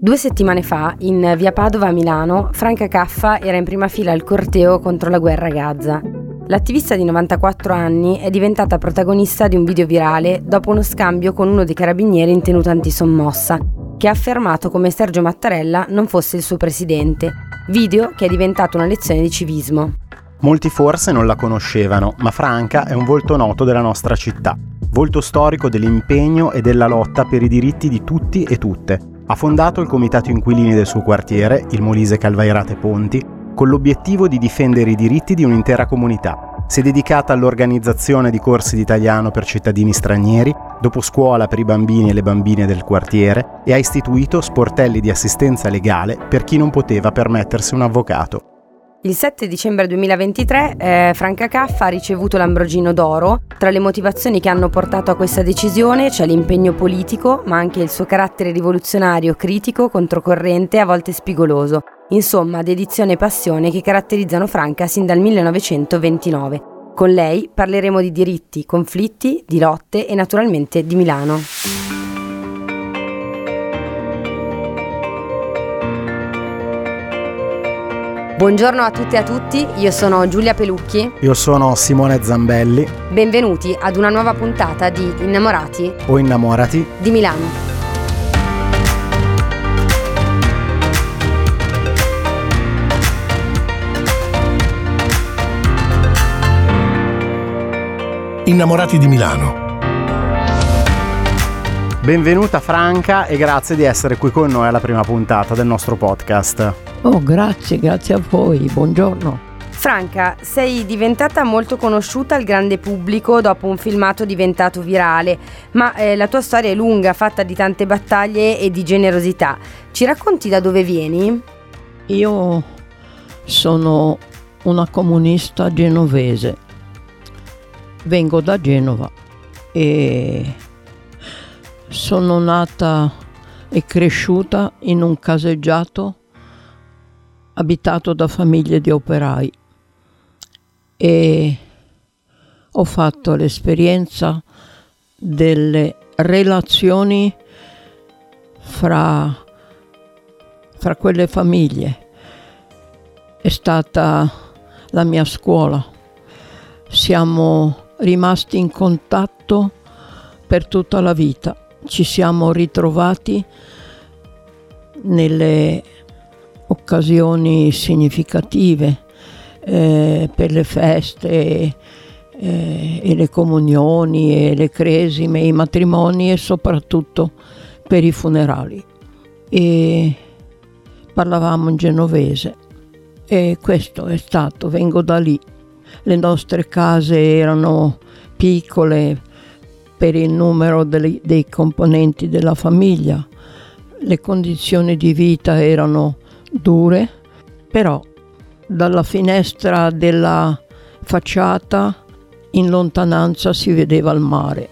Due settimane fa, in via Padova a Milano, Franca Caffa era in prima fila al corteo contro la guerra a Gaza. L'attivista di 94 anni è diventata protagonista di un video virale dopo uno scambio con uno dei carabinieri in tenuta antisommossa, che ha affermato come Sergio Mattarella non fosse il suo presidente, video che è diventato una lezione di civismo. Molti forse non la conoscevano, ma Franca è un volto noto della nostra città, volto storico dell'impegno e della lotta per i diritti di tutti e tutte. Ha fondato il comitato inquilini del suo quartiere, il Molise Calvairate Ponti, con l'obiettivo di difendere i diritti di un'intera comunità. Si è dedicata all'organizzazione di corsi di italiano per cittadini stranieri, dopo scuola per i bambini e le bambine del quartiere e ha istituito sportelli di assistenza legale per chi non poteva permettersi un avvocato. Il 7 dicembre 2023 eh, Franca Caffa ha ricevuto l'Ambrogino d'Oro. Tra le motivazioni che hanno portato a questa decisione c'è l'impegno politico, ma anche il suo carattere rivoluzionario, critico, controcorrente e a volte spigoloso. Insomma, dedizione e passione che caratterizzano Franca sin dal 1929. Con lei parleremo di diritti, conflitti, di lotte e naturalmente di Milano. Buongiorno a tutte e a tutti, io sono Giulia Pelucchi. Io sono Simone Zambelli. Benvenuti ad una nuova puntata di Innamorati o Innamorati di Milano. Innamorati di Milano. Benvenuta Franca e grazie di essere qui con noi alla prima puntata del nostro podcast. Oh, grazie, grazie a voi, buongiorno. Franca, sei diventata molto conosciuta al grande pubblico dopo un filmato diventato virale, ma eh, la tua storia è lunga, fatta di tante battaglie e di generosità. Ci racconti da dove vieni? Io sono una comunista genovese. Vengo da Genova e sono nata e cresciuta in un caseggiato abitato da famiglie di operai e ho fatto l'esperienza delle relazioni fra, fra quelle famiglie. È stata la mia scuola. Siamo rimasti in contatto per tutta la vita. Ci siamo ritrovati nelle occasioni significative eh, per le feste eh, e le comunioni e le cresime, i matrimoni e soprattutto per i funerali. E parlavamo in genovese e questo è stato, vengo da lì. Le nostre case erano piccole per il numero dei, dei componenti della famiglia, le condizioni di vita erano dure, però dalla finestra della facciata in lontananza si vedeva il mare.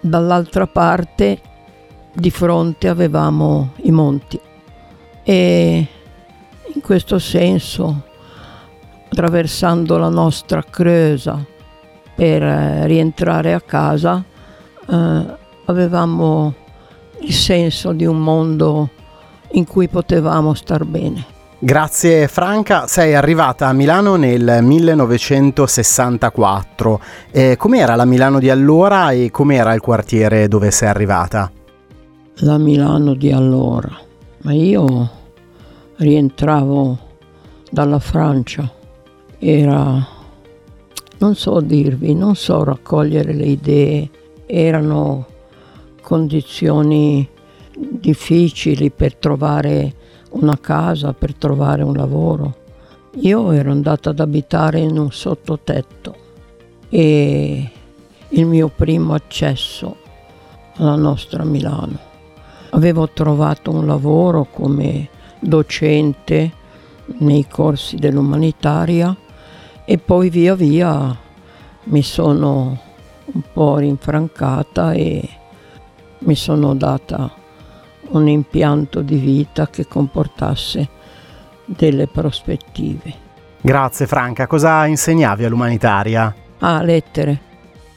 Dall'altra parte di fronte avevamo i monti e in questo senso attraversando la nostra creusa per eh, rientrare a casa eh, avevamo il senso di un mondo in cui potevamo star bene. Grazie Franca, sei arrivata a Milano nel 1964. Eh, com'era la Milano di allora e com'era il quartiere dove sei arrivata? La Milano di allora, ma io rientravo dalla Francia, era, non so dirvi, non so raccogliere le idee, erano condizioni difficili per trovare una casa, per trovare un lavoro. Io ero andata ad abitare in un sottotetto e il mio primo accesso alla nostra Milano. Avevo trovato un lavoro come docente nei corsi dell'umanitaria e poi via via mi sono un po' rinfrancata e mi sono data un impianto di vita che comportasse delle prospettive. Grazie Franca, cosa insegnavi all'umanitaria? Ah, lettere.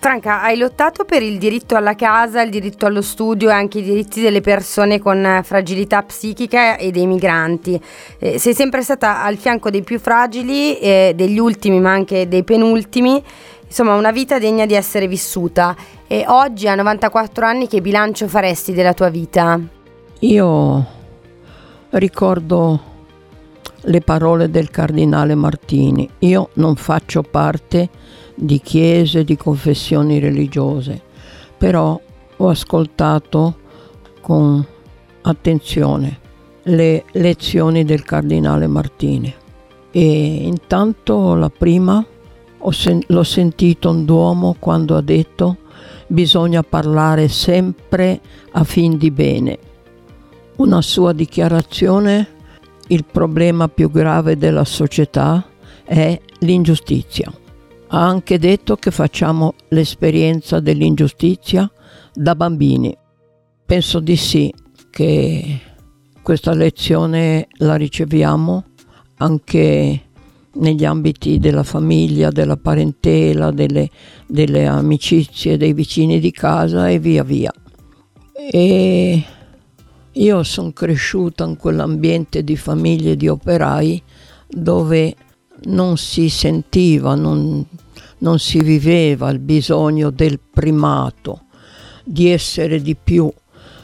Franca, hai lottato per il diritto alla casa, il diritto allo studio e anche i diritti delle persone con fragilità psichica e dei migranti. Eh, sei sempre stata al fianco dei più fragili, eh, degli ultimi ma anche dei penultimi. Insomma, una vita degna di essere vissuta. E oggi, a 94 anni, che bilancio faresti della tua vita? Io ricordo le parole del cardinale Martini. Io non faccio parte di chiese, di confessioni religiose, però ho ascoltato con attenzione le lezioni del cardinale Martini e intanto la prima sen- l'ho sentito un Duomo quando ha detto bisogna parlare sempre a fin di bene. Una sua dichiarazione, il problema più grave della società è l'ingiustizia. Ha anche detto che facciamo l'esperienza dell'ingiustizia da bambini. Penso di sì che questa lezione la riceviamo anche negli ambiti della famiglia, della parentela, delle, delle amicizie, dei vicini di casa e via via. E io sono cresciuta in quell'ambiente di famiglie di operai dove non si sentiva, non, non si viveva il bisogno del primato, di essere di più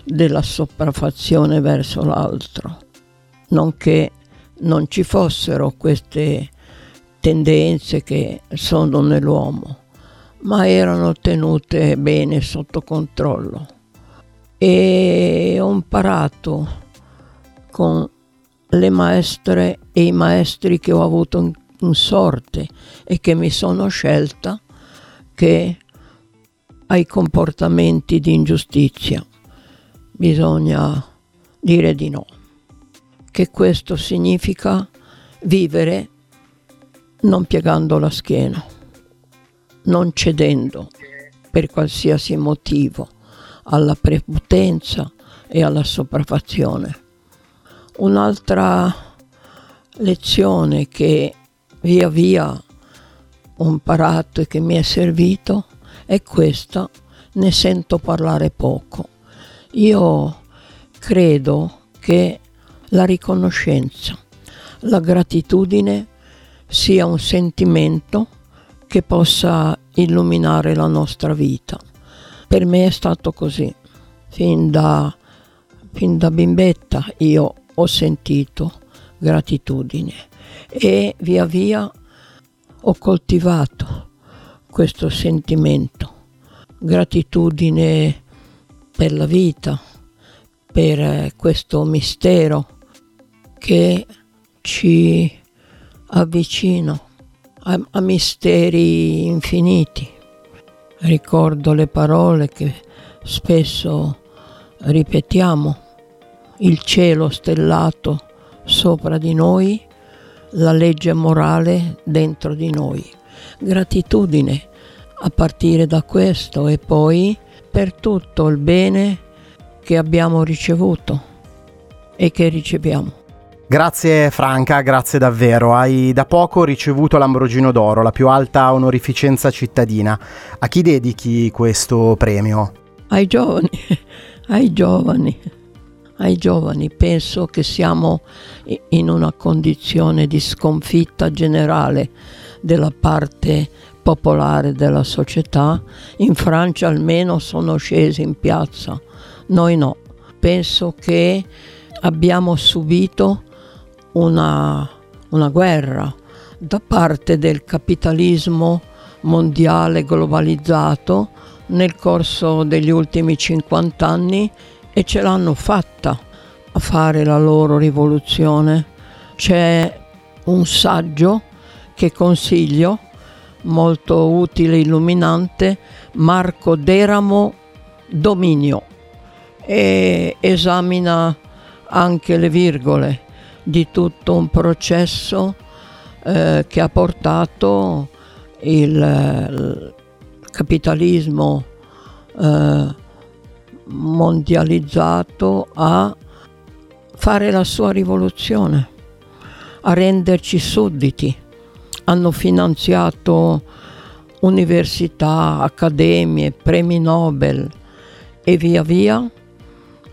della sopraffazione verso l'altro, nonché non ci fossero queste tendenze che sono nell'uomo, ma erano tenute bene sotto controllo. E ho imparato con le maestre e i maestri che ho avuto in in sorte e che mi sono scelta che ai comportamenti di ingiustizia bisogna dire di no, che questo significa vivere non piegando la schiena, non cedendo per qualsiasi motivo alla prepotenza e alla sopraffazione. Un'altra lezione che via via ho imparato e che mi è servito è questa, ne sento parlare poco. Io credo che la riconoscenza, la gratitudine sia un sentimento che possa illuminare la nostra vita. Per me è stato così. Fin da, fin da bimbetta io ho sentito gratitudine e via via ho coltivato questo sentimento, gratitudine per la vita, per questo mistero che ci avvicina a, a misteri infiniti. Ricordo le parole che spesso ripetiamo, il cielo stellato sopra di noi la legge morale dentro di noi. Gratitudine a partire da questo e poi per tutto il bene che abbiamo ricevuto e che riceviamo. Grazie Franca, grazie davvero. Hai da poco ricevuto l'Ambrogino d'Oro, la più alta onorificenza cittadina. A chi dedichi questo premio? Ai giovani, ai giovani ai giovani. Penso che siamo in una condizione di sconfitta generale della parte popolare della società. In Francia almeno sono scesi in piazza, noi no. Penso che abbiamo subito una, una guerra da parte del capitalismo mondiale globalizzato nel corso degli ultimi 50 anni e ce l'hanno fatta a fare la loro rivoluzione. C'è un saggio che consiglio, molto utile e illuminante, Marco Deramo Dominio, e esamina anche le virgole di tutto un processo eh, che ha portato il, il capitalismo eh, mondializzato a fare la sua rivoluzione, a renderci sudditi. Hanno finanziato università, accademie, premi Nobel e via via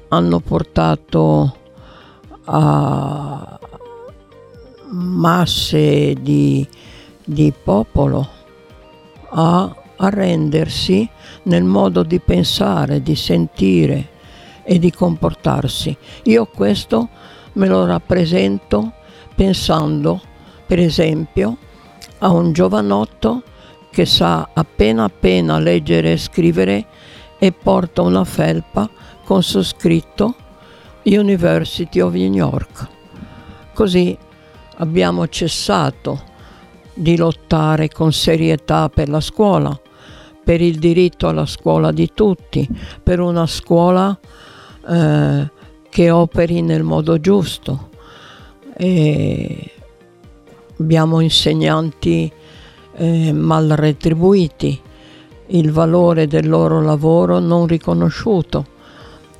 hanno portato a masse di, di popolo a arrendersi nel modo di pensare, di sentire e di comportarsi. Io questo me lo rappresento pensando, per esempio, a un giovanotto che sa appena appena leggere e scrivere e porta una felpa con su scritto University of New York. Così abbiamo cessato di lottare con serietà per la scuola, per il diritto alla scuola di tutti, per una scuola eh, che operi nel modo giusto. E abbiamo insegnanti eh, mal retribuiti, il valore del loro lavoro non riconosciuto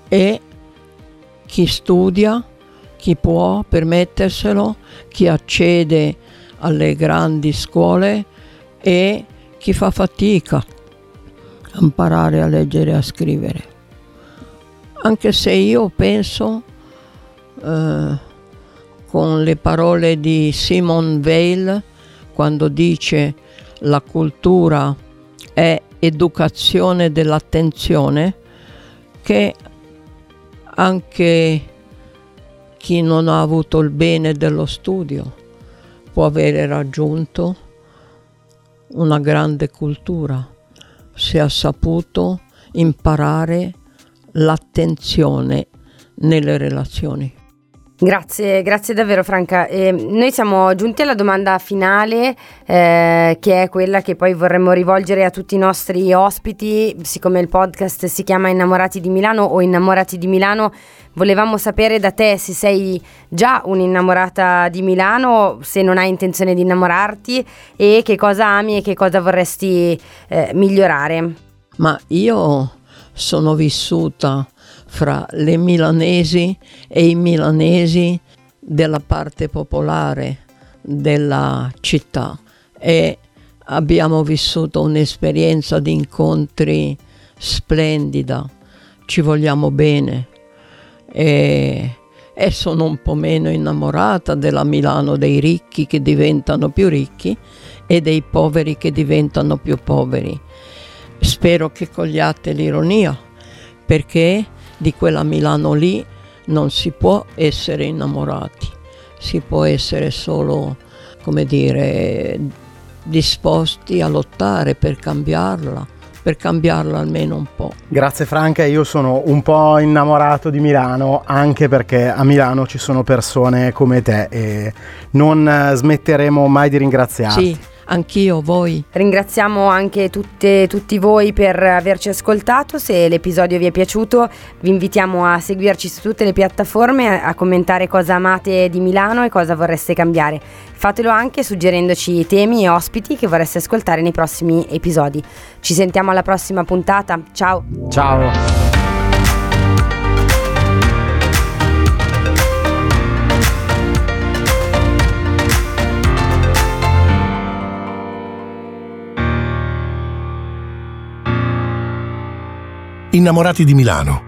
e chi studia, chi può permetterselo, chi accede alle grandi scuole e chi fa fatica a imparare a leggere e a scrivere. Anche se io penso, eh, con le parole di Simon Weil, quando dice la cultura è educazione dell'attenzione, che anche chi non ha avuto il bene dello studio può avere raggiunto una grande cultura se ha saputo imparare l'attenzione nelle relazioni. Grazie, grazie davvero Franca. Eh, noi siamo giunti alla domanda finale eh, che è quella che poi vorremmo rivolgere a tutti i nostri ospiti, siccome il podcast si chiama Innamorati di Milano o Innamorati di Milano, volevamo sapere da te se sei già un'innamorata di Milano, se non hai intenzione di innamorarti e che cosa ami e che cosa vorresti eh, migliorare. Ma io sono vissuta fra le milanesi e i milanesi della parte popolare della città. E abbiamo vissuto un'esperienza di incontri splendida, ci vogliamo bene. E, e sono un po' meno innamorata della Milano dei ricchi che diventano più ricchi e dei poveri che diventano più poveri. Spero che cogliate l'ironia perché di quella Milano lì non si può essere innamorati, si può essere solo, come dire, disposti a lottare per cambiarla, per cambiarla almeno un po'. Grazie Franca, io sono un po' innamorato di Milano anche perché a Milano ci sono persone come te e non smetteremo mai di ringraziarti. Sì anch'io, voi. Ringraziamo anche tutte, tutti voi per averci ascoltato, se l'episodio vi è piaciuto vi invitiamo a seguirci su tutte le piattaforme, a, commentare cosa amate di Milano e cosa vorreste cambiare. Fatelo anche suggerendoci temi e ospiti che vorreste ascoltare nei prossimi episodi. Ci sentiamo alla prossima puntata, ciao! Ciao! Innamorati di Milano